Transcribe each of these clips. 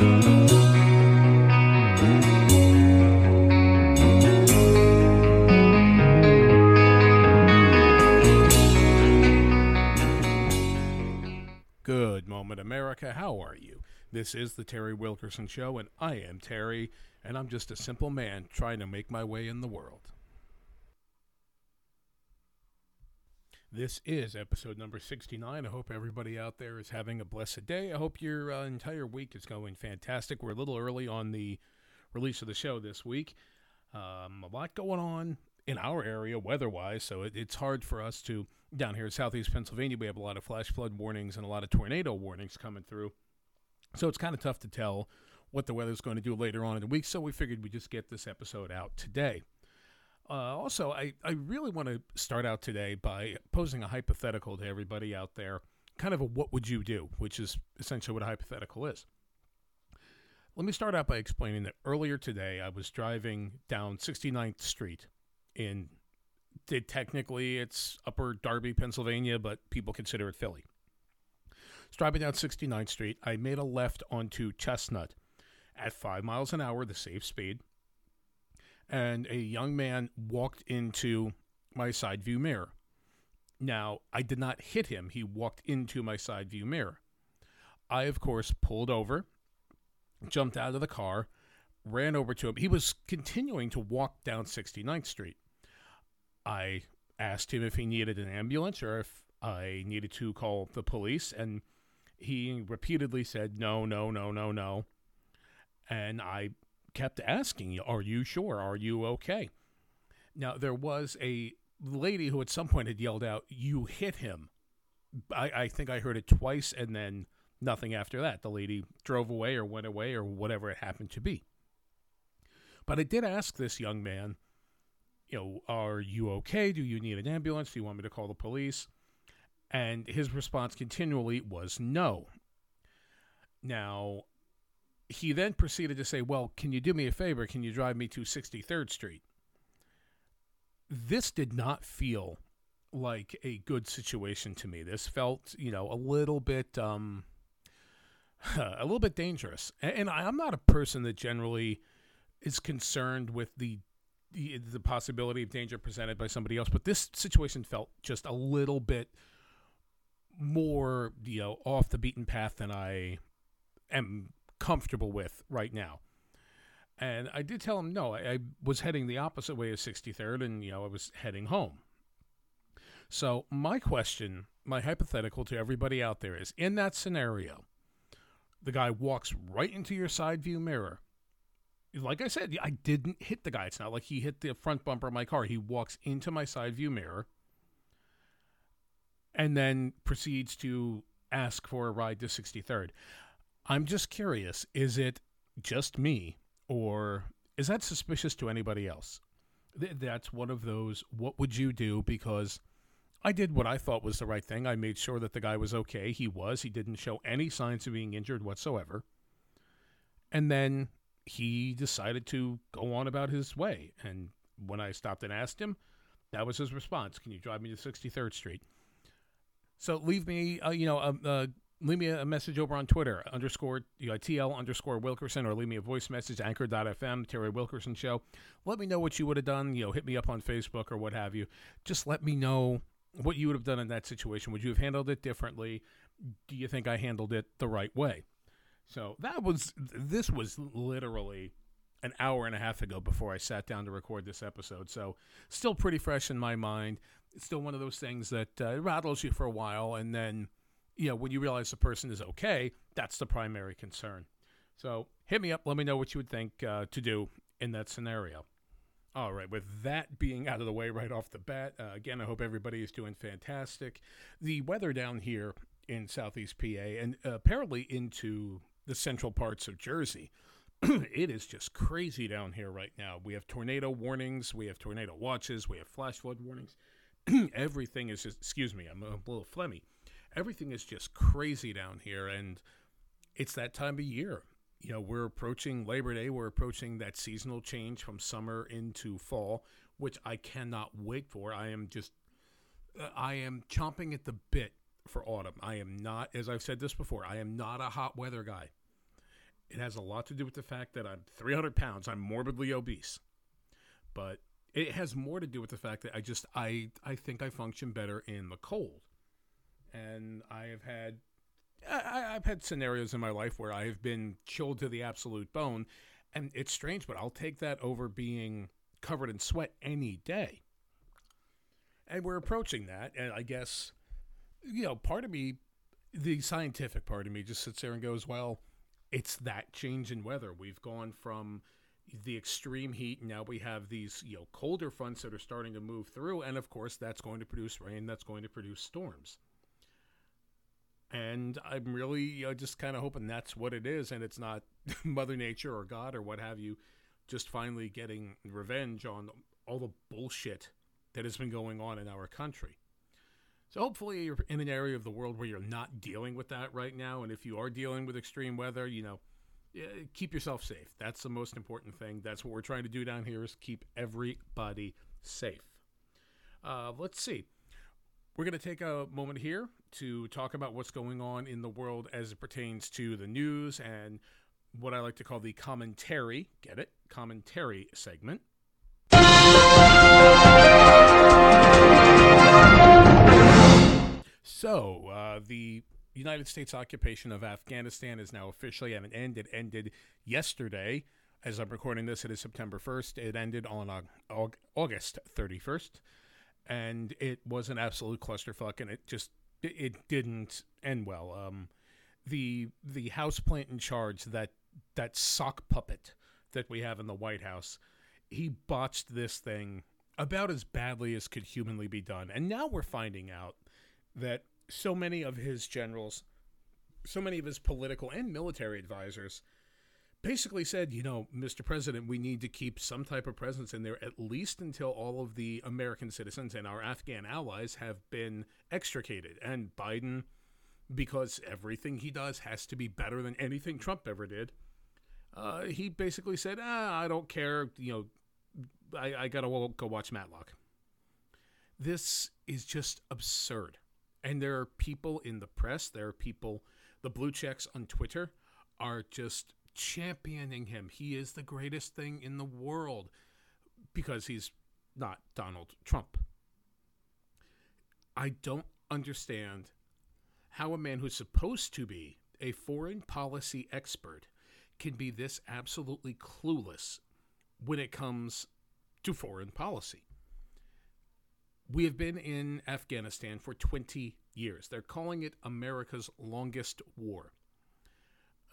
Good moment, America. How are you? This is the Terry Wilkerson Show, and I am Terry, and I'm just a simple man trying to make my way in the world. This is episode number 69. I hope everybody out there is having a blessed day. I hope your uh, entire week is going fantastic. We're a little early on the release of the show this week. Um, a lot going on in our area weather wise, so it, it's hard for us to. Down here in southeast Pennsylvania, we have a lot of flash flood warnings and a lot of tornado warnings coming through. So it's kind of tough to tell what the weather's going to do later on in the week. So we figured we'd just get this episode out today. Uh, also, I, I really want to start out today by posing a hypothetical to everybody out there, kind of a what would you do, which is essentially what a hypothetical is. Let me start out by explaining that earlier today I was driving down 69th Street in technically it's upper Darby, Pennsylvania, but people consider it Philly. driving down 69th Street. I made a left onto Chestnut at five miles an hour, the safe speed. And a young man walked into my side view mirror. Now, I did not hit him. He walked into my side view mirror. I, of course, pulled over, jumped out of the car, ran over to him. He was continuing to walk down 69th Street. I asked him if he needed an ambulance or if I needed to call the police, and he repeatedly said, no, no, no, no, no. And I kept asking, Are you sure? Are you okay? Now, there was a lady who at some point had yelled out, You hit him. I, I think I heard it twice and then nothing after that. The lady drove away or went away or whatever it happened to be. But I did ask this young man, you know, are you okay? Do you need an ambulance? Do you want me to call the police? And his response continually was no. Now, he then proceeded to say, Well, can you do me a favor? Can you drive me to 63rd Street? This did not feel like a good situation to me. This felt, you know, a little bit, um, a little bit dangerous. And I'm not a person that generally is concerned with the the, the possibility of danger presented by somebody else. But this situation felt just a little bit more, you know, off the beaten path than I am comfortable with right now. And I did tell him no, I, I was heading the opposite way of 63rd, and you know I was heading home. So my question, my hypothetical to everybody out there is: in that scenario, the guy walks right into your side view mirror like I said, I didn't hit the guy. It's not like he hit the front bumper of my car. He walks into my side view mirror and then proceeds to ask for a ride to 63rd. I'm just curious is it just me or is that suspicious to anybody else? Th- that's one of those what would you do because I did what I thought was the right thing. I made sure that the guy was okay. He was. He didn't show any signs of being injured whatsoever. And then he decided to go on about his way. And when I stopped and asked him, that was his response. Can you drive me to 63rd Street? So leave me, uh, you know, uh, uh, leave me a message over on Twitter, underscore you know, TL underscore Wilkerson, or leave me a voice message, anchor.fm, Terry Wilkerson Show. Let me know what you would have done. You know, hit me up on Facebook or what have you. Just let me know what you would have done in that situation. Would you have handled it differently? Do you think I handled it the right way? So that was this was literally an hour and a half ago before I sat down to record this episode. So still pretty fresh in my mind. It's still one of those things that uh, rattles you for a while, and then you know when you realize the person is okay, that's the primary concern. So hit me up. Let me know what you would think uh, to do in that scenario. All right, with that being out of the way right off the bat, uh, again, I hope everybody is doing fantastic. The weather down here in southeast PA and apparently into the central parts of Jersey. it is just crazy down here right now. We have tornado warnings, we have tornado watches, we have flash flood warnings. Everything is just, excuse me, I'm a little phlegmy. Everything is just crazy down here, and it's that time of year. You know, we're approaching Labor Day, we're approaching that seasonal change from summer into fall, which I cannot wait for. I am just, uh, I am chomping at the bit for autumn. I am not, as I've said this before, I am not a hot weather guy It has a lot to do with the fact that I'm 300 pounds. I'm morbidly obese, but it has more to do with the fact that I just I I think I function better in the cold, and I have had I, I've had scenarios in my life where I have been chilled to the absolute bone, and it's strange, but I'll take that over being covered in sweat any day. And we're approaching that, and I guess you know part of me, the scientific part of me, just sits there and goes, well, it's that change in weather. We've gone from the extreme heat. Now we have these you know colder fronts that are starting to move through, and of course that's going to produce rain. That's going to produce storms. And I'm really you know, just kind of hoping that's what it is, and it's not Mother Nature or God or what have you, just finally getting revenge on all the bullshit that has been going on in our country. So hopefully you're in an area of the world where you're not dealing with that right now, and if you are dealing with extreme weather, you know keep yourself safe. That's the most important thing. That's what we're trying to do down here is keep everybody safe. Uh, let's see. We're going to take a moment here to talk about what's going on in the world as it pertains to the news and what I like to call the commentary. Get it? Commentary segment. So, uh, the United States occupation of Afghanistan is now officially at an end. It ended yesterday. As I'm recording this, it is September 1st. It ended on August 31st. And it was an absolute clusterfuck, and it just it didn't end well. Um, the the house plant in charge, that that sock puppet that we have in the White House, he botched this thing about as badly as could humanly be done. And now we're finding out that so many of his generals, so many of his political and military advisors basically said, you know, Mr. President, we need to keep some type of presence in there at least until all of the American citizens and our Afghan allies have been extricated. And Biden, because everything he does has to be better than anything Trump ever did, uh, he basically said, ah, I don't care, you know, I, I gotta go watch Matlock. This is just absurd. And there are people in the press, there are people, the blue checks on Twitter are just championing him. He is the greatest thing in the world because he's not Donald Trump. I don't understand how a man who's supposed to be a foreign policy expert can be this absolutely clueless when it comes to foreign policy. We have been in Afghanistan for 20 years. They're calling it America's longest war.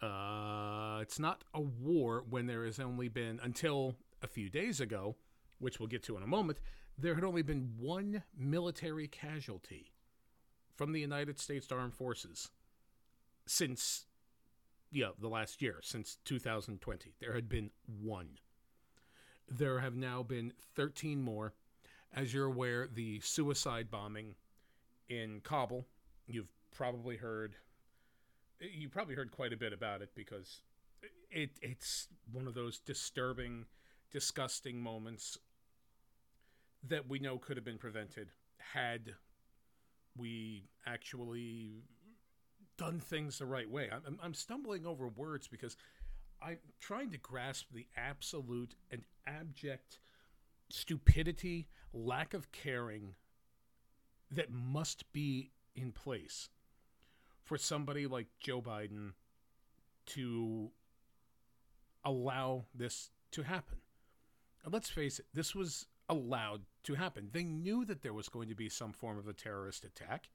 Uh, it's not a war when there has only been, until a few days ago, which we'll get to in a moment, there had only been one military casualty from the United States Armed Forces since yeah, the last year, since 2020. There had been one. There have now been 13 more as you're aware, the suicide bombing in Kabul, you've probably heard you probably heard quite a bit about it because it it's one of those disturbing, disgusting moments that we know could have been prevented had we actually done things the right way. I'm, I'm stumbling over words because I'm trying to grasp the absolute and abject stupidity, lack of caring that must be in place for somebody like Joe Biden to allow this to happen. And let's face it, this was allowed to happen. They knew that there was going to be some form of a terrorist attack,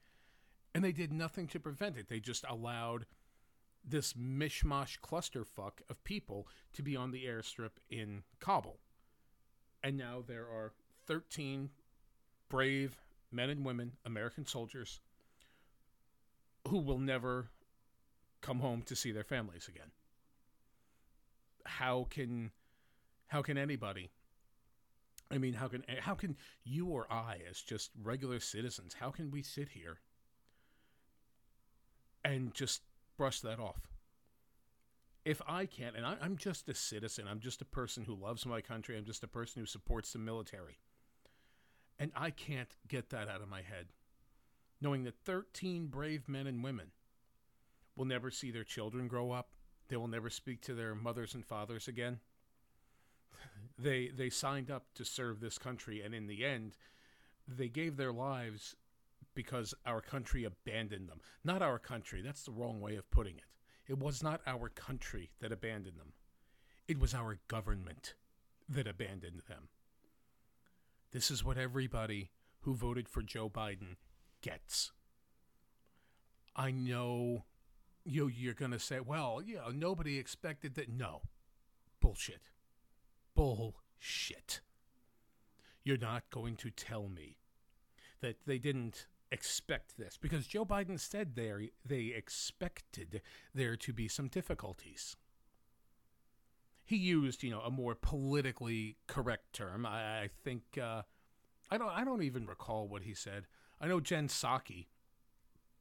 and they did nothing to prevent it. They just allowed this mishmash clusterfuck of people to be on the airstrip in Kabul. And now there are 13 brave men and women, American soldiers, who will never come home to see their families again. How can how can anybody I mean, how can how can you or I, as just regular citizens, how can we sit here and just brush that off? if I can't, and I, am just a citizen, I'm just a person who loves my country, I'm just a person who supports the military, and I can't get that out of my head, knowing that 13 brave men and women will never see their children grow up, they will never speak to their mothers and fathers again. They they signed up to serve this country, and in the end, they gave their lives because our country abandoned them. Not our country. That's the wrong way of putting it. It was not our country that abandoned them. It was our government that abandoned them. This is what everybody who voted for Joe Biden gets. I know you you're going to say, "Well, yeah, nobody expected that." No. Bullshit. Bullshit. You're not going to tell me that they didn't expect this because Joe Biden said there they expected there to be some difficulties. He used, you know, a more politically correct term. I, I think uh, I don't I don't even recall what he said. I know Jen Psaki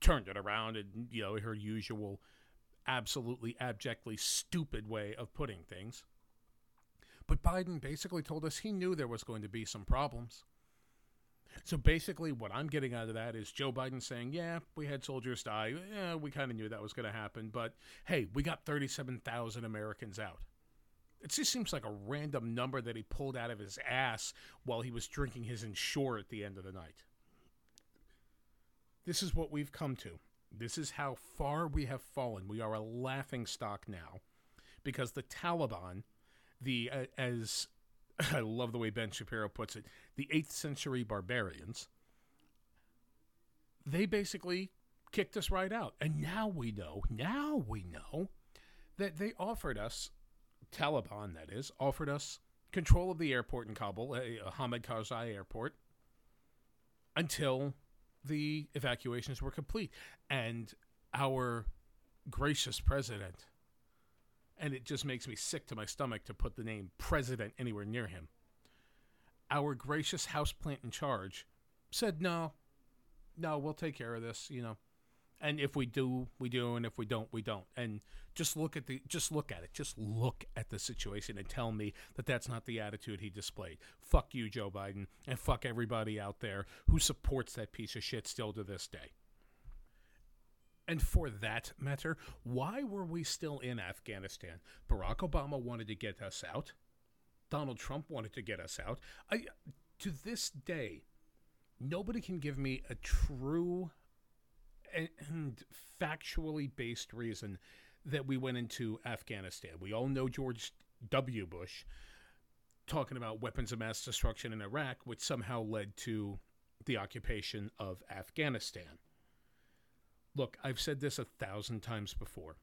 turned it around and you know her usual absolutely abjectly stupid way of putting things. But Biden basically told us he knew there was going to be some problems. So basically, what I'm getting out of that is Joe Biden saying, Yeah, we had soldiers die. Yeah, we kind of knew that was going to happen. But hey, we got 37,000 Americans out. It just seems like a random number that he pulled out of his ass while he was drinking his Ensure at the end of the night. This is what we've come to. This is how far we have fallen. We are a laughing stock now because the Taliban, the uh, as I love the way Ben Shapiro puts it, the 8th century barbarians, they basically kicked us right out. And now we know, now we know that they offered us, Taliban that is, offered us control of the airport in Kabul, uh, Hamid Karzai Airport, until the evacuations were complete. And our gracious president, and it just makes me sick to my stomach to put the name president anywhere near him. Our gracious houseplant in charge said, no, no, we'll take care of this, you know. And if we do, we do, and if we don't, we don't. And just look at the, just look at it, just look at the situation and tell me that that's not the attitude he displayed. Fuck you, Joe Biden, and fuck everybody out there who supports that piece of shit still to this day. And for that matter, why were we still in Afghanistan? Barack Obama wanted to get us out. Donald Trump wanted to get us out. I, to this day, nobody can give me a true and factually based reason that we went into Afghanistan. We all know George W. Bush talking about weapons of mass destruction in Iraq, which somehow led to the occupation of Afghanistan. Look, I've said this a thousand times before.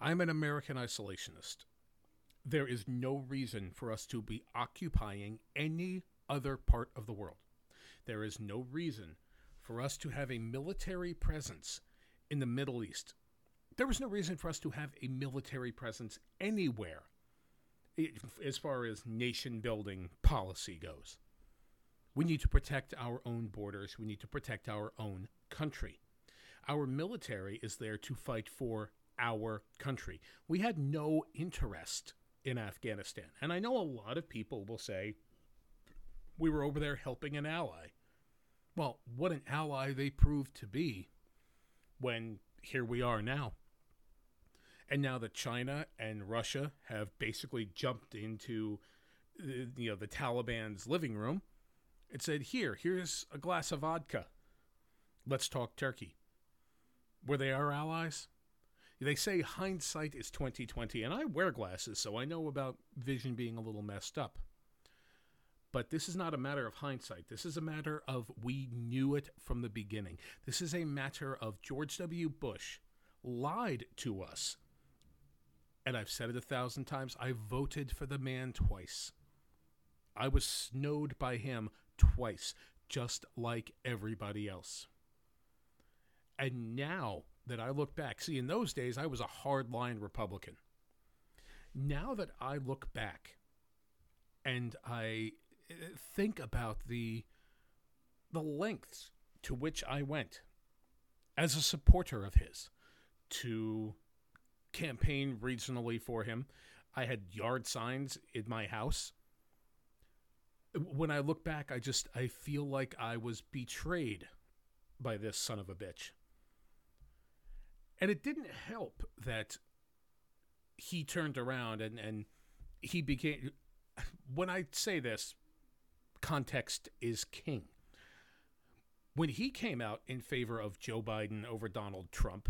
I'm an American isolationist. There is no reason for us to be occupying any other part of the world. There is no reason for us to have a military presence in the Middle East. There was no reason for us to have a military presence anywhere as far as nation building policy goes. We need to protect our own borders. We need to protect our own country. Our military is there to fight for our country. We had no interest in Afghanistan. And I know a lot of people will say, we were over there helping an ally. Well, what an ally they proved to be when here we are now. And now that China and Russia have basically jumped into uh, you know the Taliban's living room and said, "Here, here's a glass of vodka. Let's talk Turkey." Were they our allies? They say hindsight is 2020, and I wear glasses, so I know about vision being a little messed up. But this is not a matter of hindsight. This is a matter of we knew it from the beginning. This is a matter of George W. Bush lied to us. And I've said it a thousand times I voted for the man twice. I was snowed by him twice, just like everybody else. And now that I look back, see, in those days, I was a hardline Republican. Now that I look back and I think about the the lengths to which I went as a supporter of his to campaign regionally for him. I had yard signs in my house. When I look back, I just I feel like I was betrayed by this son of a bitch. And it didn't help that he turned around and and he became when I say this context is king. When he came out in favor of Joe Biden over Donald Trump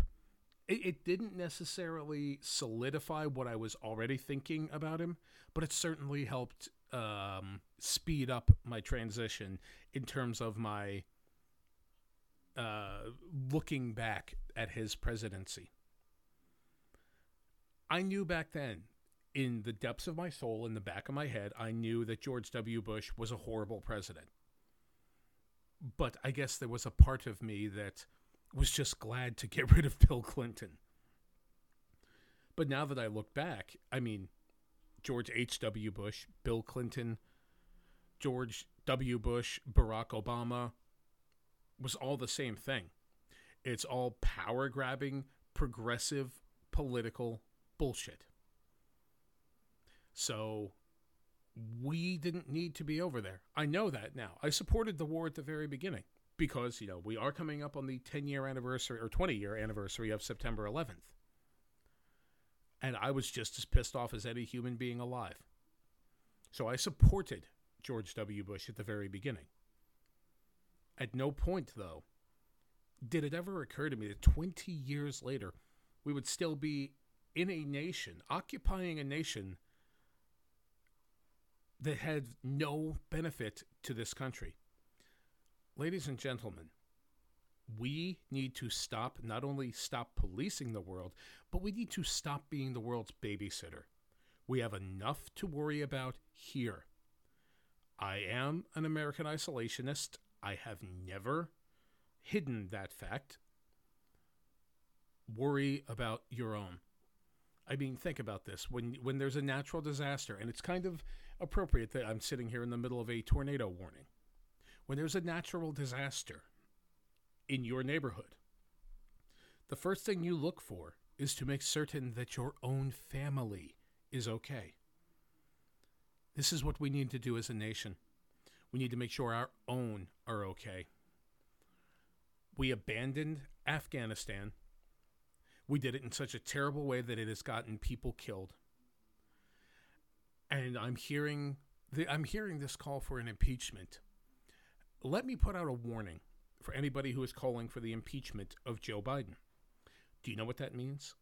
it, it didn't necessarily solidify what I was already thinking about him but it certainly helped um, speed up my transition in terms of my uh, looking back at his presidency. I knew back then, in the depths of my soul, in the back of my head, I knew that George W. Bush was a horrible president. But I guess there was a part of me that was just glad to get rid of Bill Clinton. But now that I look back, I mean, George H.W. Bush, Bill Clinton, George W. Bush, Barack Obama was all the same thing. It's all power grabbing, progressive, political bullshit. So we didn't need to be over there. I know that now. I supported the war at the very beginning because, you know, we are coming up on the 10 year anniversary or 20 year anniversary of September 11th. And I was just as pissed off as any human being alive. So I supported George W. Bush at the very beginning. At no point, though, did it ever occur to me that 20 years later, we would still be in a nation, occupying a nation that had no benefit to this country. Ladies and gentlemen, we need to stop, not only stop policing the world, but we need to stop being the world's babysitter. We have enough to worry about here. I am an American isolationist. I have never hidden that fact. Worry about your own. I mean, think about this. When when there's a natural disaster, and it's kind of appropriate that I'm sitting here in the middle of a tornado warning. When there's a natural disaster in your neighborhood, the first thing you look for is to make certain that your own family is okay. This is what we need to do as a nation. We need to make sure our own are okay. We abandoned Afghanistan we did it in such a terrible way that it has gotten people killed. And I'm hearing the, I'm hearing this call for an impeachment. Let me put out a warning for anybody who is calling for the impeachment of Joe Biden. Do you know what that means?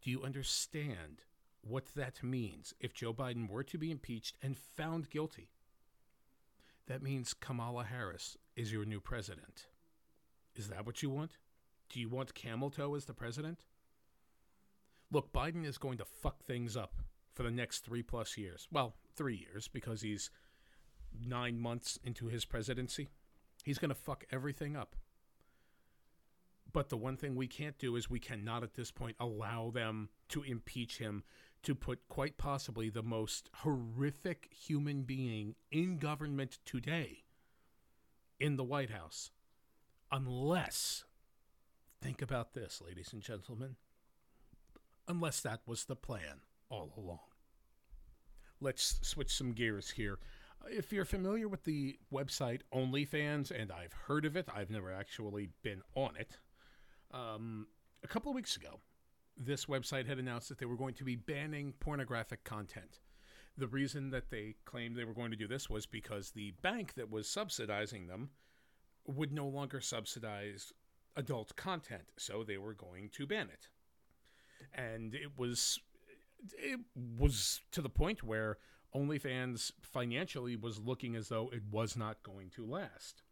Do you understand what that means if Joe Biden were to be impeached and found guilty? That means Kamala Harris is your new president. Is that what you want? Do you want Camel Toe as the president? Look, Biden is going to fuck things up for the next three plus years. Well, three years because he's nine months into his presidency. He's going to fuck everything up. But the one thing we can't do is we cannot at this point allow them to impeach him to put quite possibly the most horrific human being in government today in the White House. Unless Think about this, ladies and gentlemen. Unless that was the plan all along. Let's switch some gears here. If you're familiar with the website OnlyFans, and I've heard of it, I've never actually been on it. Um, a couple of weeks ago, this website had announced that they were going to be banning pornographic content. The reason that they claimed they were going to do this was because the bank that was subsidizing them would no longer subsidize adult content, so they were going to ban it. And it was it was to the point where OnlyFans financially was looking as though it was not going to last.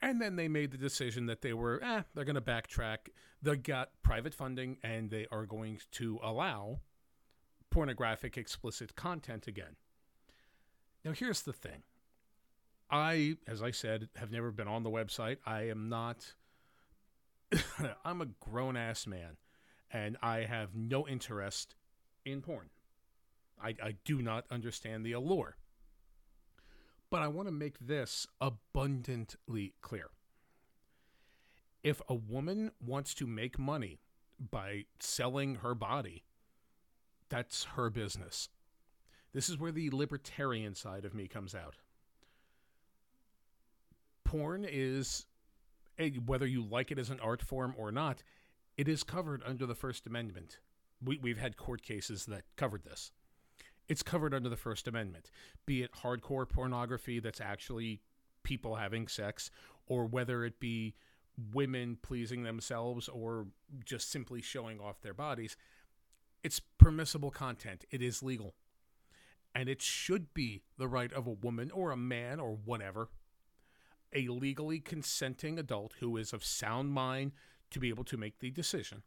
And then they made the decision that they were, eh, they're going to backtrack. They got private funding and they are going to allow pornographic, explicit content again. Now, here's the thing I, as I said, have never been on the website. I am not I'm a grown ass man and I have no interest in porn. I, I do not understand the allure. But I want to make this abundantly clear. If a woman wants to make money by selling her body, that's her business. This is where the libertarian side of me comes out. Porn is Eh, whether you like it as an art form or not, it is covered under the First Amendment. we, we've had court cases that covered this. It's covered under the First Amendment, be it hardcore pornography that's actually people having sex, or whether it be women pleasing themselves or just simply showing off their bodies. It's permissible content, it is legal. And it should be the right of a woman or a man or whatever, a legally consenting adult who is of sound mind to be able to make the decision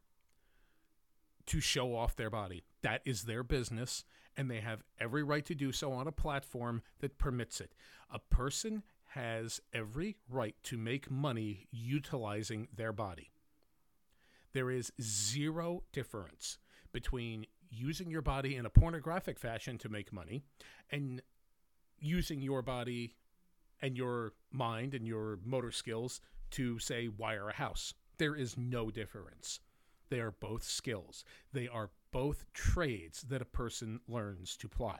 to show off their body. That is their business, and they have every right to do so on a platform that permits it. A person has every right to make money utilizing their body. There is zero difference between using your body in a pornographic fashion to make money and using your body and your mind and your motor skills to, say, wire a house. There is no difference. They are both skills. They are both trades that a person learns to ply.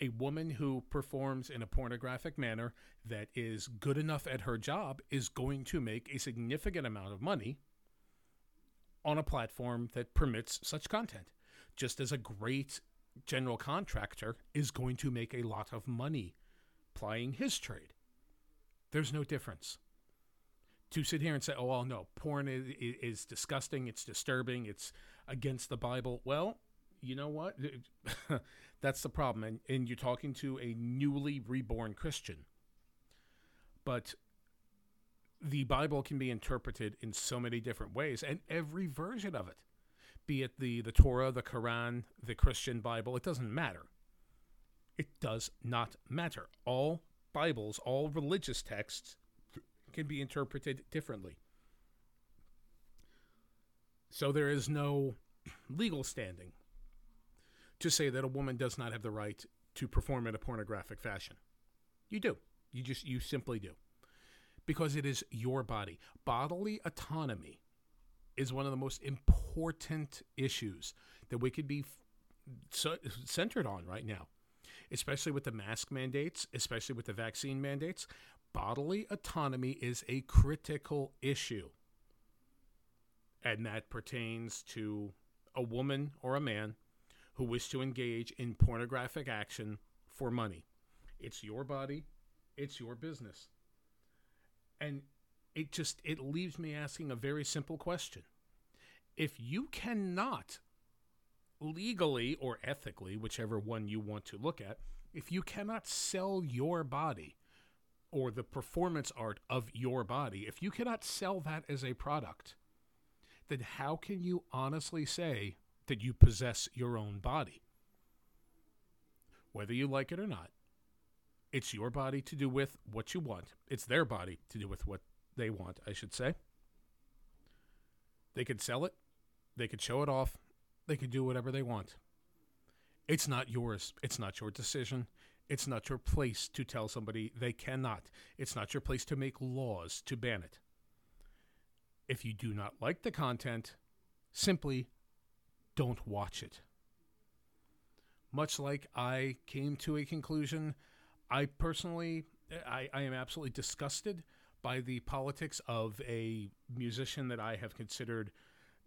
A woman who performs in a pornographic manner that is good enough at her job is going to make a significant amount of money on a platform that permits such content, just as a great general contractor is going to make a lot of money plying his trade. There's no difference to sit here and say, "Oh, well, no, porn is, is disgusting. It's disturbing. It's against the Bible." Well, you know what? That's the problem, and and you're talking to a newly reborn Christian. But the Bible can be interpreted in so many different ways, and every version of it, be it the the Torah, the Quran, the Christian Bible, it doesn't matter. It does not matter. All Bibles, all religious texts can be interpreted differently. So there is no legal standing to say that a woman does not have the right to perform in a pornographic fashion. You do. You just you simply do. Because it is your body. Bodily autonomy is one of the most important issues that we could be centered on right now, especially with the mask mandates, especially with the vaccine mandates bodily autonomy is a critical issue. And that pertains to a woman or a man who wish to engage in pornographic action for money. It's your body, it's your business. And it just it leaves me asking a very simple question. If you cannot legally or ethically, whichever one you want to look at, if you cannot sell your body or the performance art of your body, if you cannot sell that as a product, then how can you honestly say that you possess your own body? Whether you like it or not, it's your body to do with what you want. It's their body to do with what they want, I should say. They could sell it, they could show it off, they can do whatever they want. It's not yours. It's not your decision. It's not your place to tell somebody they cannot. It's not your place to make laws to ban it. If you do not like the content, simply don't watch it. Much like I came to a conclusion, I personally, I, I am absolutely disgusted by the politics of a musician that I have considered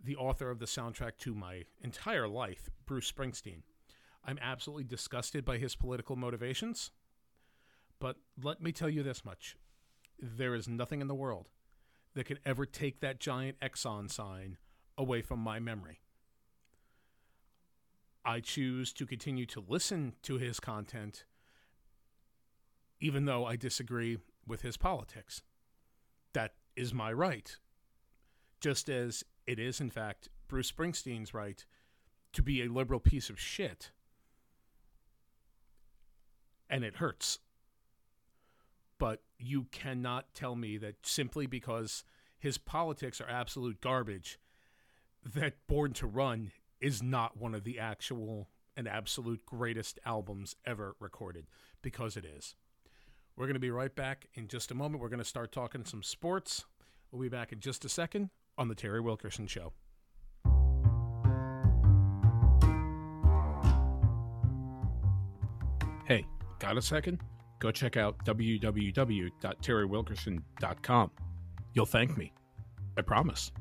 the author of the soundtrack to my entire life, Bruce Springsteen. I'm absolutely disgusted by his political motivations. But let me tell you this much there is nothing in the world that could ever take that giant Exxon sign away from my memory. I choose to continue to listen to his content, even though I disagree with his politics. That is my right. Just as it is, in fact, Bruce Springsteen's right to be a liberal piece of shit and it hurts. But you cannot tell me that simply because his politics are absolute garbage, that Born to Run is not one of the actual and absolute greatest albums ever recorded, because it is. We're going to be right back in just a moment. We're going to start talking some sports. We'll be back in just a second on the Terry Wilkerson Show. Hey, got a second? Go check out www.terrywilkerson.com. You'll thank me. I promise.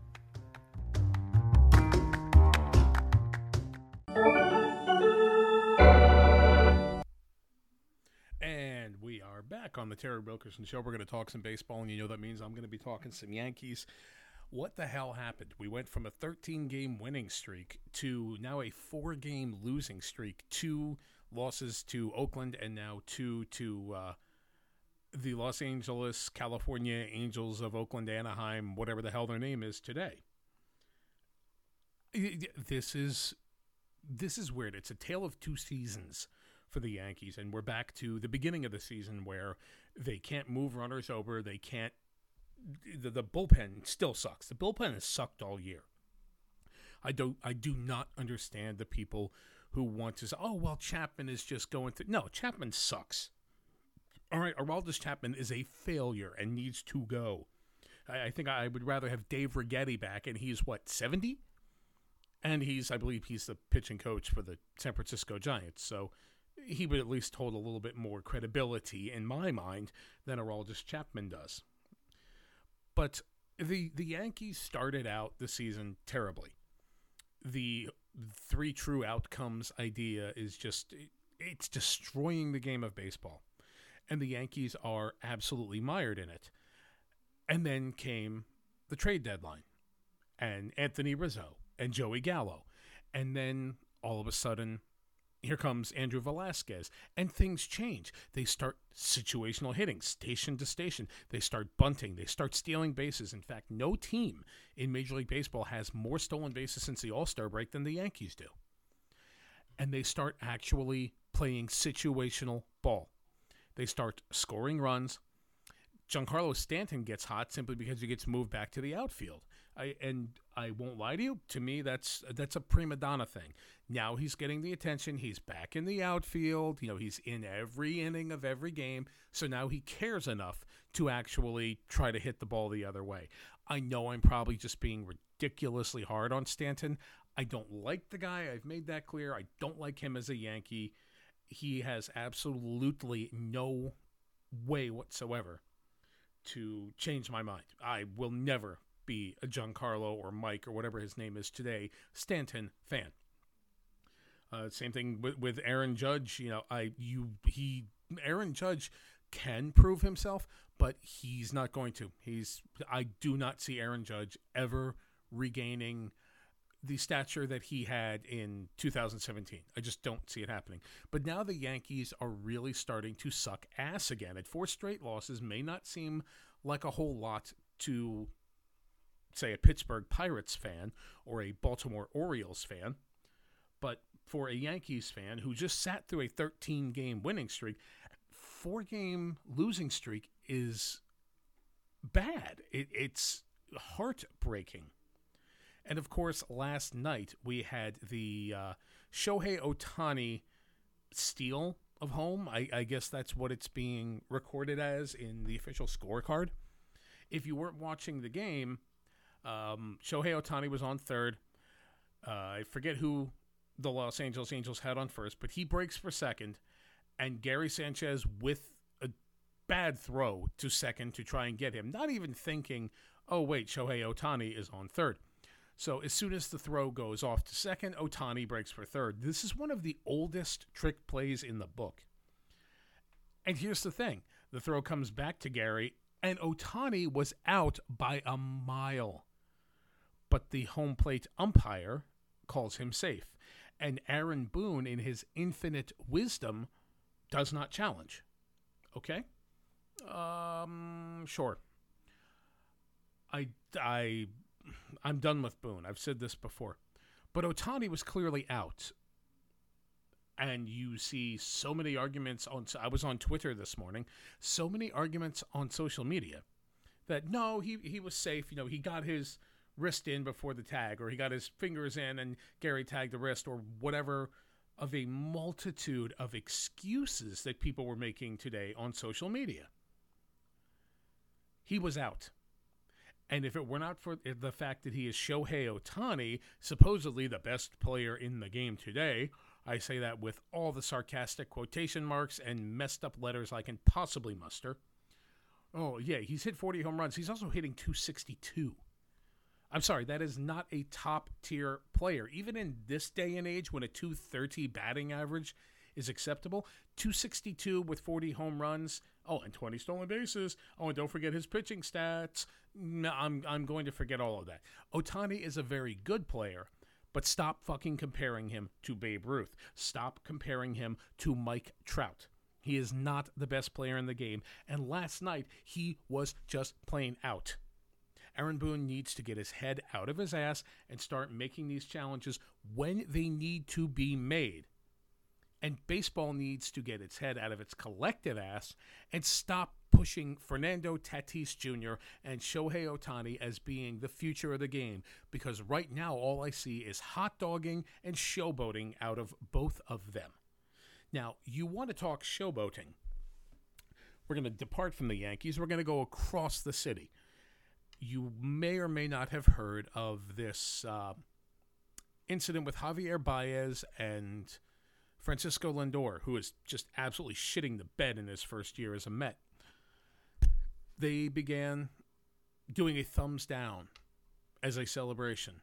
And we are back on the Terry Wilkerson Show. We're going to talk some baseball, and you know that means I'm going to be talking some Yankees. What the hell happened? We went from a 13 game winning streak to now a four game losing streak, two losses to Oakland, and now two to uh, the Los Angeles, California Angels of Oakland, Anaheim, whatever the hell their name is today. This is this is weird. It's a tale of two seasons for the Yankees, and we're back to the beginning of the season where they can't move runners over. They can't. The, the bullpen still sucks. The bullpen has sucked all year. I don't. I do not understand the people who want to say, "Oh well, Chapman is just going through." No, Chapman sucks. All right, Aroldis Chapman is a failure and needs to go. I, I think I would rather have Dave Righetti back, and he's what seventy, and he's I believe he's the pitching coach for the San Francisco Giants. So he would at least hold a little bit more credibility in my mind than Aroldis Chapman does. But the the Yankees started out the season terribly. The three true outcomes idea is just it's destroying the game of baseball. And the Yankees are absolutely mired in it. And then came the trade deadline and Anthony Rizzo and Joey Gallo. And then all of a sudden here comes Andrew Velazquez, and things change. They start situational hitting, station to station. They start bunting. They start stealing bases. In fact, no team in Major League Baseball has more stolen bases since the All Star break than the Yankees do. And they start actually playing situational ball. They start scoring runs. Giancarlo Stanton gets hot simply because he gets moved back to the outfield. I, and I won't lie to you. To me, that's that's a prima donna thing. Now he's getting the attention. He's back in the outfield. You know, he's in every inning of every game. So now he cares enough to actually try to hit the ball the other way. I know I'm probably just being ridiculously hard on Stanton. I don't like the guy. I've made that clear. I don't like him as a Yankee. He has absolutely no way whatsoever to change my mind. I will never be a Giancarlo or Mike or whatever his name is today, Stanton fan. Uh, same thing with, with Aaron Judge. You know, I you he Aaron Judge can prove himself, but he's not going to. He's I do not see Aaron Judge ever regaining the stature that he had in 2017. I just don't see it happening. But now the Yankees are really starting to suck ass again. At four straight losses may not seem like a whole lot to say a Pittsburgh Pirates fan or a Baltimore Orioles fan, but for a Yankees fan who just sat through a 13 game winning streak, four game losing streak is bad. It, it's heartbreaking. And of course, last night we had the uh, Shohei Ohtani steal of home. I, I guess that's what it's being recorded as in the official scorecard. If you weren't watching the game, um, Shohei Ohtani was on third. Uh, I forget who the Los Angeles Angels had on first, but he breaks for second, and Gary Sanchez with a bad throw to second to try and get him, not even thinking, oh, wait, Shohei Ohtani is on third. So as soon as the throw goes off to second, Ohtani breaks for third. This is one of the oldest trick plays in the book. And here's the thing the throw comes back to Gary, and Ohtani was out by a mile but the home plate umpire calls him safe. And Aaron Boone, in his infinite wisdom, does not challenge. Okay? Um, sure. I, I, I'm done with Boone. I've said this before. But Ohtani was clearly out. And you see so many arguments on. I was on Twitter this morning. So many arguments on social media that no, he he was safe. You know, he got his wrist in before the tag, or he got his fingers in and Gary tagged the wrist, or whatever of a multitude of excuses that people were making today on social media. He was out. And if it were not for the fact that he is Shohei Ohtani, supposedly the best player in the game today, I say that with all the sarcastic quotation marks and messed up letters I can possibly muster. Oh, yeah, he's hit 40 home runs. He's also hitting 262. I'm sorry, that is not a top tier player. Even in this day and age, when a 230 batting average is acceptable. 262 with 40 home runs. Oh, and 20 stolen bases. Oh, and don't forget his pitching stats. No, I'm, I'm going to forget all of that. Ohtani is a very good player, but stop fucking comparing him to Babe Ruth. Stop comparing him to Mike Trout. He is not the best player in the game, and last night he was just plain out. Aaron Boone needs to get his head out of his ass and start making these challenges when they need to be made. And baseball needs to get its head out of its collective ass and stop pushing Fernando Tatis Jr. and Shohei Ohtani as being the future of the game because right now all I see is hot dogging and showboating out of both of them. Now, you want to talk showboating. We're going to depart from the Yankees. We're going to go across the city. You may or may not have heard of this uh, incident with Javier Baez and Francisco Lindor, who is just absolutely shitting the bed in his first year as a Met. They began doing a thumbs down as a celebration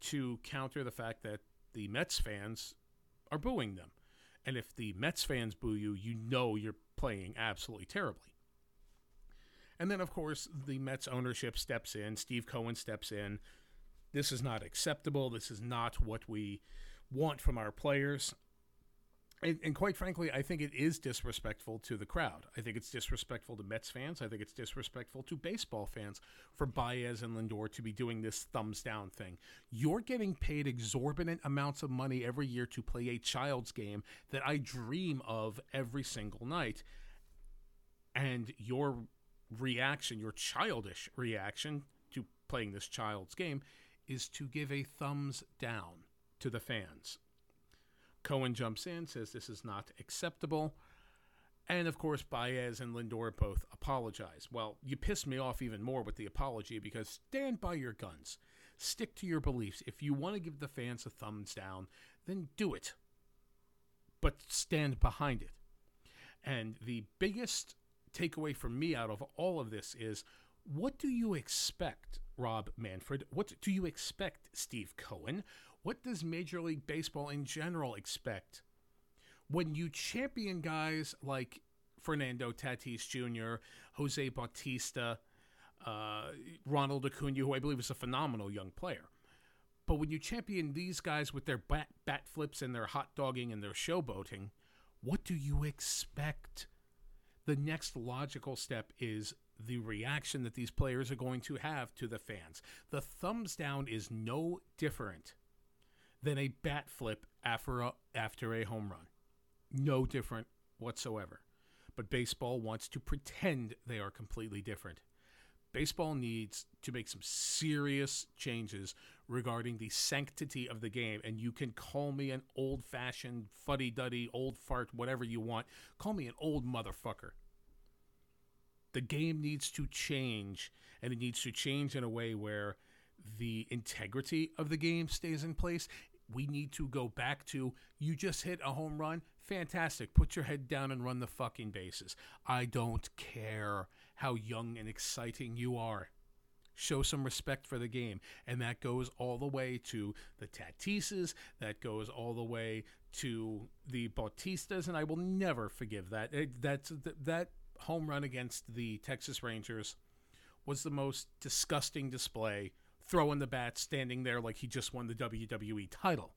to counter the fact that the Mets fans are booing them. And if the Mets fans boo you, you know you're playing absolutely terribly. And then, of course, the Mets ownership steps in. Steve Cohen steps in. This is not acceptable. This is not what we want from our players. And, and, quite frankly, I think it is disrespectful to the crowd. I think it's disrespectful to Mets fans. I think it's disrespectful to baseball fans for Baez and Lindor to be doing this thumbs down thing. You're getting paid exorbitant amounts of money every year to play a child's game that I dream of every single night. And your reaction, your childish reaction to playing this child's game, is to give a thumbs down to the fans. Cohen jumps in, says this is not acceptable. And of course, Baez and Lindor both apologize. Well, you piss me off even more with the apology because stand by your guns. Stick to your beliefs. If you want to give the fans a thumbs down, then do it. But stand behind it. And the biggest takeaway for me out of all of this is what do you expect, Rob Manfred? What do you expect, Steve Cohen? What does Major League Baseball in general expect? When you champion guys like Fernando Tatis Jr., Jose Bautista, uh, Ronald Acuna, who I believe is a phenomenal young player. But when you champion these guys with their bat, bat flips and their hot dogging and their showboating, what do you expect? The next logical step is the reaction that these players are going to have to the fans. The thumbs down is no different than a bat flip after a, after a home run. No different whatsoever. But baseball wants to pretend they are completely different. Baseball needs to make some serious changes regarding the sanctity of the game. And you can call me an old fashioned, fuddy duddy, old fart, whatever you want. Call me an old motherfucker. The game needs to change, and it needs to change in a way where the integrity of the game stays in place we need to go back to you just hit a home run. Fantastic. Put your head down and run the fucking bases. I don't care how young and exciting you are. Show some respect for the game. And that goes all the way to the Tatises. That goes all the way to the Bautistas. And I will never forgive that. It, that's, that home run against the Texas Rangers was the most disgusting display throwing the bat, standing there like he just won the WWE title.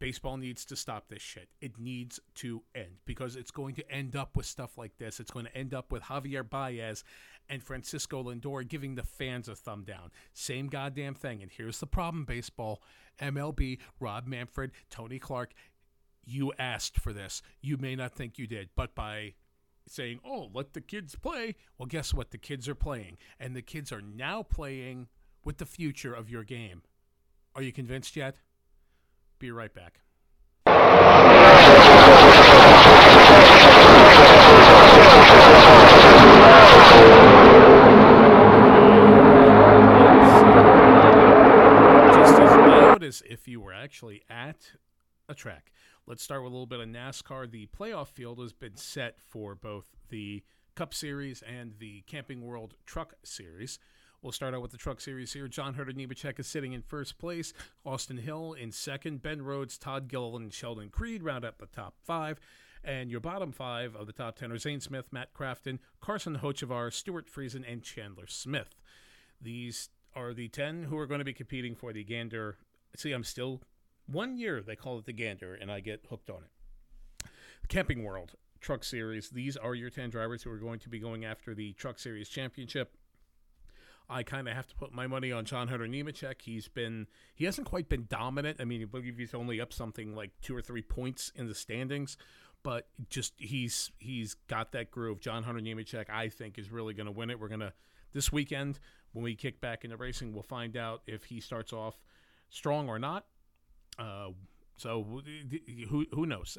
Baseball needs to stop this shit. It needs to end because it's going to end up with stuff like this. It's going to end up with Javier Baez and Francisco Lindor giving the fans a thumb down. Same goddamn thing. And here's the problem, baseball. MLB, Rob Manfred, Tony Clark, you asked for this. You may not think you did, but by saying, "Oh, let the kids play." Well, guess what? The kids are playing, and the kids are now playing with the future of your game. Are you convinced yet? Be right back. Just as loud as if you were actually at a track. Let's start with a little bit of NASCAR. The playoff field has been set for both the Cup Series and the Camping World Truck Series. We'll start out with the Truck Series here. John Hunter Nemechek is sitting in first place. Austin Hill in second. Ben Rhodes, Todd Gilliland, and Sheldon Creed round up the top five. And your bottom five of the top ten are Zane Smith, Matt Crafton, Carson Hocevar, Stewart Friesen, and Chandler Smith. These are the 10 who are going to be competing for the Gander. See, I'm still one year, they call it the Gander, and I get hooked on it. Camping World Truck Series. These are your 10 drivers who are going to be going after the Truck Series Championship. I kind of have to put my money on John Hunter Nemechek. He's been, he hasn't quite been dominant. I mean, I believe he's only up something like two or three points in the standings, but just he's he's got that groove. John Hunter Nemechek, I think, is really going to win it. We're going to, this weekend, when we kick back into racing, we'll find out if he starts off strong or not. Uh, so who who knows?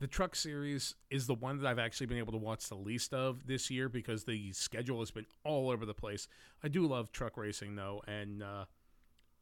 The Truck Series is the one that I've actually been able to watch the least of this year because the schedule has been all over the place. I do love truck racing though, and uh,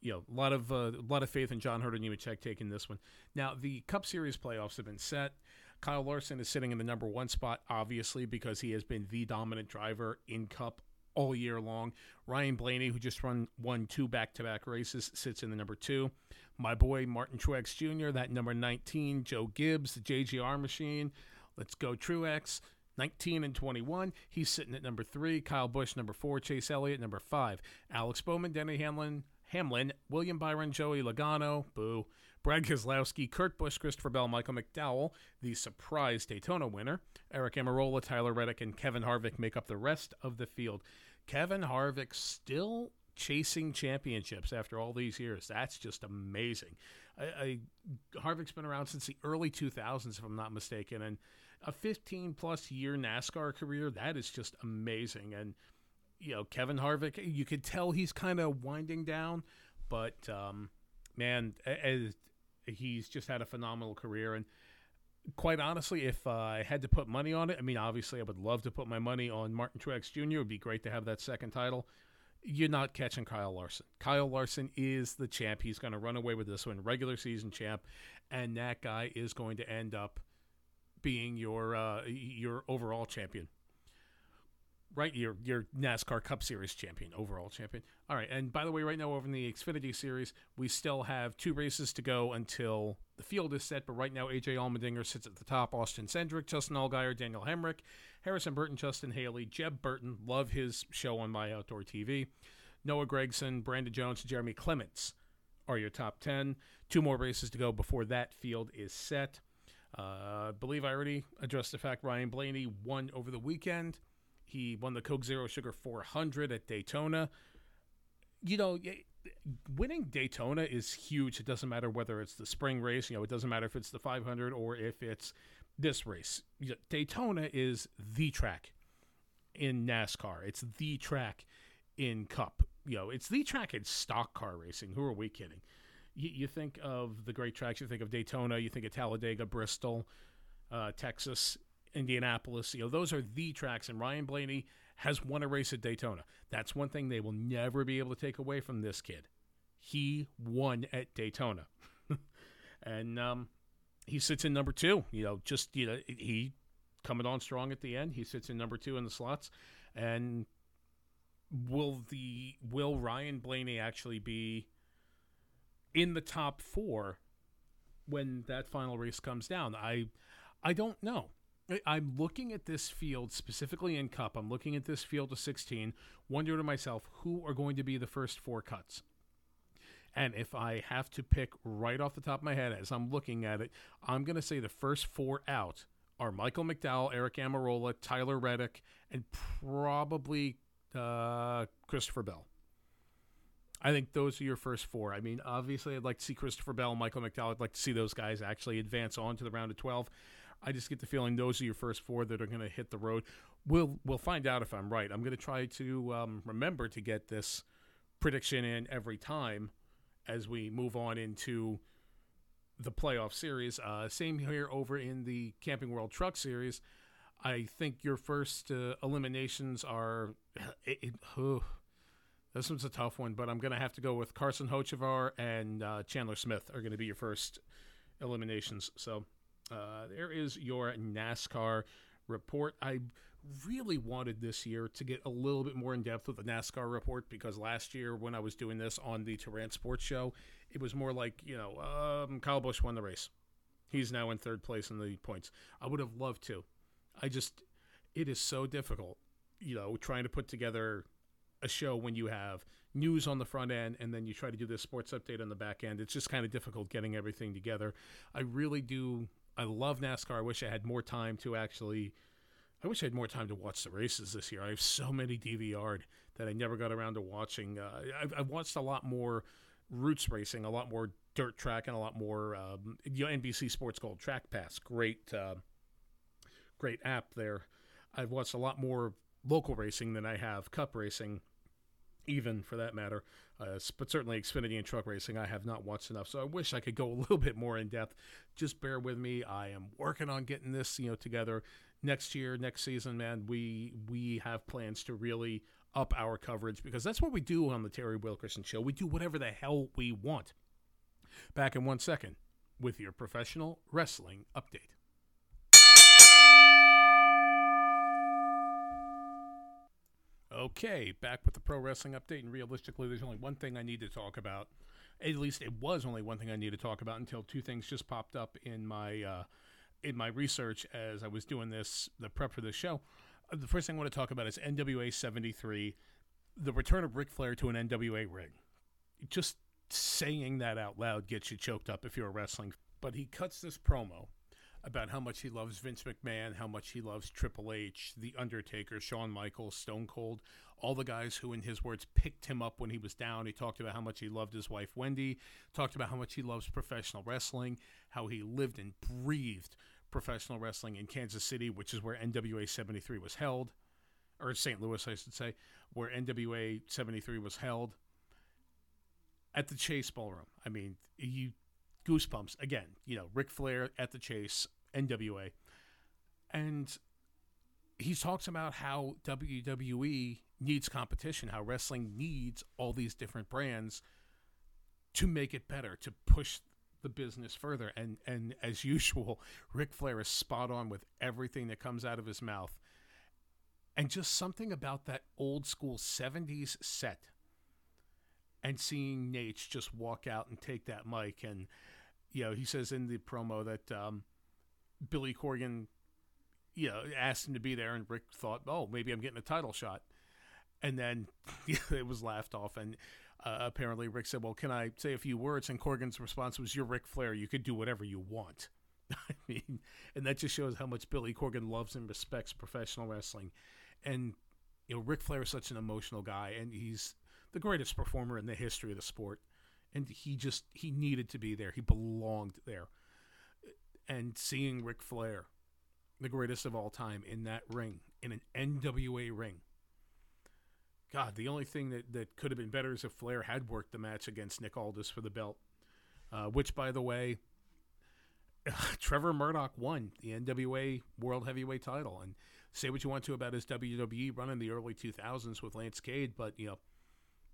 you know a lot of uh, a lot of faith in John Hunter Nemechek taking this one. Now the Cup Series playoffs have been set. Kyle Larson is sitting in the number one spot, obviously because he has been the dominant driver in Cup all year long. Ryan Blaney, who just run won two back to back races, sits in the number two. My boy Martin Truex Jr., that number 19. Joe Gibbs, the JGR machine. Let's go Truex. 19 and 21. He's sitting at number three. Kyle Busch, number four. Chase Elliott, number five. Alex Bowman, Denny Hamlin, Hamlin, William Byron, Joey Logano, boo. Brad Keselowski, Kurt Busch, Christopher Bell, Michael McDowell, the surprise Daytona winner. Aric Almirola, Tyler Reddick, and Kevin Harvick make up the rest of the field. Kevin Harvick still chasing championships after all these years. That's just amazing. I, I, Harvick's been around since the early 2000s, if I'm not mistaken, and a 15 plus year NASCAR career. That is just amazing. And you know, Kevin Harvick, you could tell he's kind of winding down, but um, man, as, he's just had a phenomenal career. And quite honestly, if uh, I had to put money on it, I mean, obviously, I would love to put my money on Martin Truex Jr. It would be great to have that second title. You're not catching Kyle Larson. Kyle Larson is the champ. He's going to run away with this one, regular season champ, and that guy is going to end up being your uh, your overall champion right? Your your NASCAR Cup Series champion, overall champion. All right, and by the way, right now over in the Xfinity Series, we still have two races to go until the field is set. But right now, AJ Allmendinger sits at the top. Austin Cindric, Justin Allgaier, Daniel Hemric, Harrison Burton, Justin Haley, Jeb Burton. Love his show on My Outdoor TV. Noah Gragson, Brandon Jones, Jeremy Clements are your top ten. Two more races to go before that field is set. Uh, I believe I already addressed the fact Ryan Blaney won over the weekend. He won the Coke Zero Sugar 400 at Daytona. You know, winning Daytona is huge. It doesn't matter whether it's the spring race, you know, it doesn't matter if it's the 500 or if it's this race. Daytona is the track in NASCAR. It's the track in Cup. You know, it's the track in stock car racing. Who are we kidding? You, you think of the great tracks. You think of Daytona. You think of Talladega, Bristol, uh, Texas. Indianapolis. You know, those are the tracks, and Ryan Blaney has won a race at Daytona. That's one thing they will never be able to take away from this kid. He won at Daytona, and um, he sits in number two. You know, just you know, he coming on strong at the end. He sits in number two in the slots, and will the will Ryan Blaney actually be in the top four when that final race comes down? I I don't know. I'm looking at this field specifically in Cup. I'm looking at this field of 16, wondering to myself who are going to be the first four cuts. And if I have to pick right off the top of my head as I'm looking at it, I'm going to say the first four out are Michael McDowell, Aric Almirola, Tyler Reddick, and probably uh, Christopher Bell. I think those are your first four. I mean, obviously, I'd like to see Christopher Bell, Michael McDowell. I'd like to see those guys actually advance on to the round of 12. I just get the feeling those are your first four that are going to hit the road. We'll we'll find out if I'm right. I'm going to try to um, remember to get this prediction in every time as we move on into the playoff series. Uh, same here over in the Camping World Truck Series. I think your first uh, eliminations are. It, it, oh, this one's a tough one, but I'm going to have to go with Carson Hocevar and uh, Chandler Smith are going to be your first eliminations. So uh, there is your NASCAR report. I really wanted this year to get a little bit more in depth with the NASCAR report because last year when I was doing this on the Terran Sports Show, it was more like, you know, um, Kyle Busch won the race. He's now in third place in the points. I would have loved to. I just, it is so difficult, you know, trying to put together a show when you have news on the front end and then you try to do this sports update on the back end. It's just kind of difficult getting everything together. I really do. I love NASCAR. I wish I had more time to actually. I wish I had more time to watch the races this year. I have so many DVR'd that I never got around to watching. Uh, I've, I've watched a lot more roots racing, a lot more dirt track, and a lot more um, you know, NBC Sports Gold Track Pass. Great, uh, great app there. I've watched a lot more local racing than I have cup racing even for that matter. Uh, but certainly Xfinity and truck racing, I have not watched enough. So I wish I could go a little bit more in depth. Just bear with me. I am working on getting this, you know, together next year, next season. Man, we we have plans to really up our coverage because that's what we do on the Terry Wilkerson Show. We do whatever the hell we want. Back in one second with your professional wrestling update. Okay, back with the pro wrestling update, and realistically, there's only one thing I need to talk about. At least it was only one thing I need to talk about until two things just popped up in my uh, in my research as I was doing this the prep for this show. Uh, the first thing I want to talk about is NWA 73, the return of Ric Flair to an NWA ring. Just saying that out loud gets you choked up if you're a wrestling. But he cuts this promo about how much he loves Vince McMahon, how much he loves Triple H, The Undertaker, Shawn Michaels, Stone Cold, all the guys who, in his words, picked him up when he was down. He talked about how much he loved his wife, Wendy, talked about how much he loves professional wrestling, how he lived and breathed professional wrestling in Kansas City, which is where NWA 73 was held, or St. Louis, I should say, where NWA 73 was held at the Chase Ballroom. I mean, you Goosebumps again. You know, Ric Flair at the Chase, NWA, and he talks about how WWE needs competition, how wrestling needs all these different brands to make it better, to push the business further. And and as usual, Ric Flair is spot on with everything that comes out of his mouth. And just something about that old school 70s set and seeing Naitch just walk out and take that mic and you know, he says in the promo that um, Billy Corgan, you know, asked him to be there, and Ric thought, oh, maybe I'm getting a title shot, and then it was laughed off, and uh, apparently Ric said, well, can I say a few words? And Corgan's response was, you're Ric Flair, you could do whatever you want. I mean, and that just shows how much Billy Corgan loves and respects professional wrestling, and you know, Ric Flair is such an emotional guy, and he's the greatest performer in the history of the sport and he just he needed to be there. He belonged there. And seeing Ric Flair, the greatest of all time, in that ring, in an NWA ring. God, the only thing that, that could have been better is if Flair had worked the match against Nick Aldis for the belt, uh, which, by the way, Trevor Murdoch won the NWA World Heavyweight title. And say what you want to about his WWE run in the early 2000s with Lance Cade, but, you know,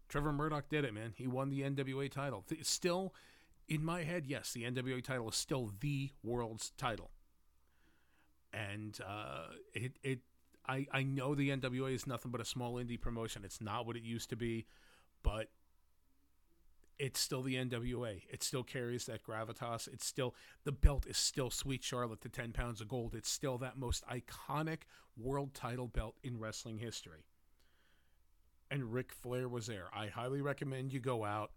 Trevor Murdoch did it, man. He won the NWA title. Still, in my head, yes, the NWA title is still the world's title. And uh, it, it, I, I know the NWA is nothing but a small indie promotion. It's not what it used to be, but it's still the NWA. It still carries that gravitas. It's still the belt is still Sweet Charlotte, the ten pounds of gold. It's still that most iconic world title belt in wrestling history and Ric Flair was there. I highly recommend you go out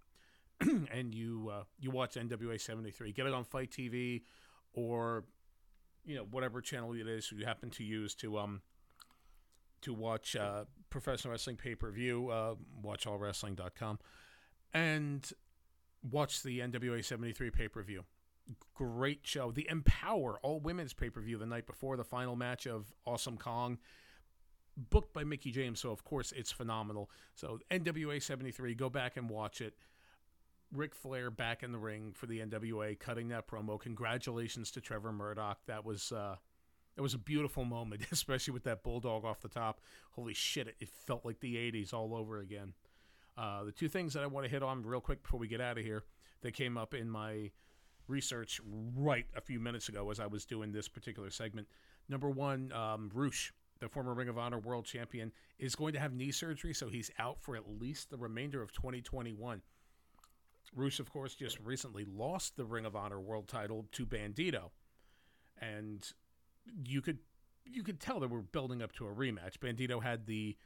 and you uh, you watch NWA 73. Get it on FITE TV or you know whatever channel it is you happen to use to um to watch uh, professional wrestling pay per view. Uh, watchallwrestling.com and watch the NWA 73 pay per view. Great show. The Empower all women's pay per view the night before the final match of Awesome Kong booked by Mickey James, so of course it's phenomenal. So NWA 73, go back and watch it. Ric Flair back in the ring for the NWA, cutting that promo. Congratulations to Trevor Murdoch. That was uh, it was a beautiful moment, especially with that bulldog off the top. Holy shit! It, it felt like the '80s all over again. Uh, the two things that I want to hit on real quick before we get out of here that came up in my research right a few minutes ago as I was doing this particular segment. Number one, um, Rush the former Ring of Honor World Champion, is going to have knee surgery, so he's out for at least the remainder of 2021. Rush, of course, just recently lost the Ring of Honor World Title to Bandito, and you could you could tell that we're building up to a rematch. Bandito had the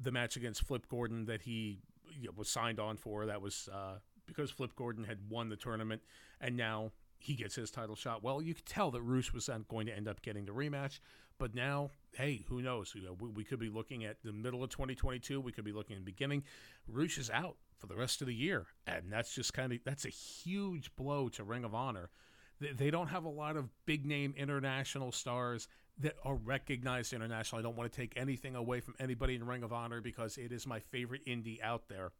the match against Flip Gordon that he you know, was signed on for. That was uh, because Flip Gordon had won the tournament, and now he gets his title shot. Well, you could tell that Rush was going to end up getting the rematch, but now, hey, who knows? We, we, could be looking at the middle of 2022. We could be looking at the beginning. Rush is out for the rest of the year, and that's just kind of that's a huge blow to Ring of Honor. They, they don't have a lot of big name international stars that are recognized internationally. I don't want to take anything away from anybody in Ring of Honor because it is my favorite indie out there.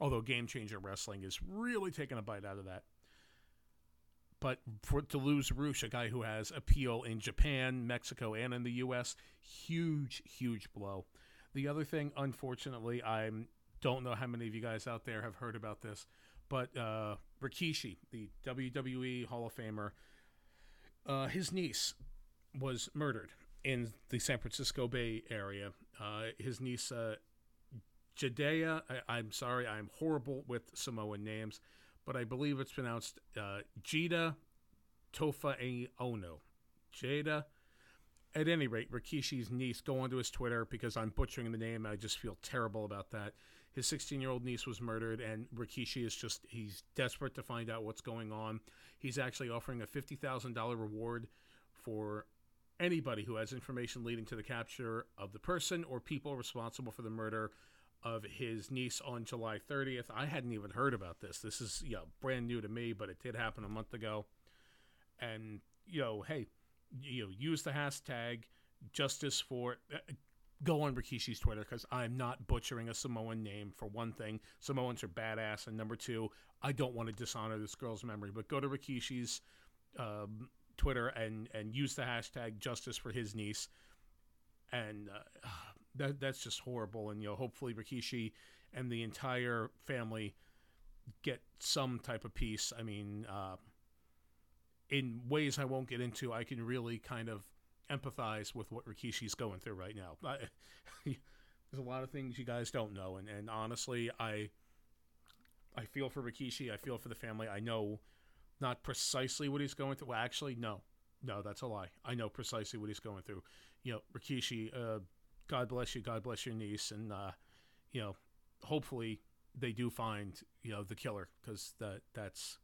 Although Game Changer Wrestling is really taking a bite out of that. But for to lose Rush, a guy who has appeal in Japan, Mexico, and in the U.S., huge, huge blow. The other thing, unfortunately, I don't know how many of you guys out there have heard about this, but uh, Rikishi, the WWE Hall of Famer, uh, his niece was murdered in the San Francisco Bay Area. Uh, his niece, uh, Jadea, I, am sorry, I'm horrible with Samoan names but I believe it's pronounced uh, Jida Tofa Ono. Jada. At any rate, Rikishi's niece, go onto his Twitter because I'm butchering the name. I just feel terrible about that. His 16 year old niece was murdered, and Rikishi is just, he's desperate to find out what's going on. He's actually offering a $50,000 reward for anybody who has information leading to the capture of the person or people responsible for the murder of his niece on July 30th. I hadn't even heard about this. This is know, brand new to me, but it did happen a month ago. And you know, hey, you know, use the hashtag justice for. Uh, go on Rikishi's Twitter because I'm not butchering a Samoan name for one thing. Samoans are badass, and number two, I don't want to dishonor this girl's memory. But go to Rikishi's um, Twitter and and use the hashtag justice for his niece. And uh, that that's just horrible. And you know, hopefully Rikishi and the entire family get some type of peace. I mean, uh, in ways I won't get into, I can really kind of empathize with what Rikishi's going through right now. I, there's a lot of things you guys don't know, and, and honestly, I I feel for Rikishi. I feel for the family. I know not precisely what he's going through. Well, actually, no, no, that's a lie. I know precisely what he's going through. You know, Rikishi, uh, God bless you, God bless your niece, and uh, you know, hopefully they do find you know the killer because that that's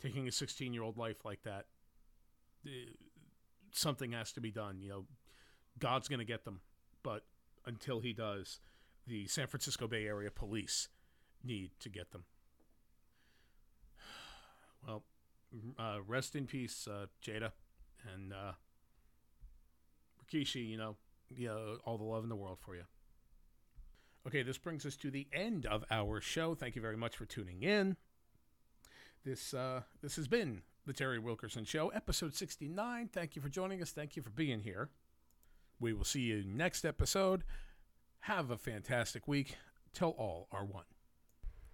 taking a 16 year old life like that. Uh, something has to be done. You know, God's going to get them, but until he does, the San Francisco Bay Area police need to get them. Well, uh, rest in peace, uh, Jada, and uh, Rikishi. You know, know, all the love in the world for you. Okay, this brings us to the end of our show. Thank you very much for tuning in. This uh, this has been the Terry Wilkerson Show, episode 69. Thank you for joining us. Thank you for being here. We will see you next episode. Have a fantastic week. Till all are one.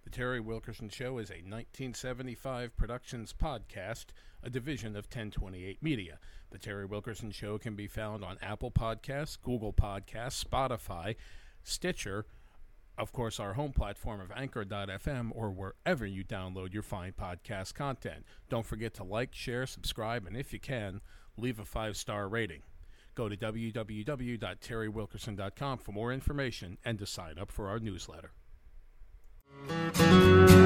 The Terry Wilkerson Show is a 1975 Productions podcast, a division of 1028 Media. The Terry Wilkerson Show can be found on Apple Podcasts, Google Podcasts, Spotify, Stitcher, of course, our home platform of Anchor.fm, or wherever you download your fine podcast content. Don't forget to like, share, subscribe, and if you can, leave a five star rating. Go to www.terrywilkerson.com for more information and to sign up for our newsletter. Música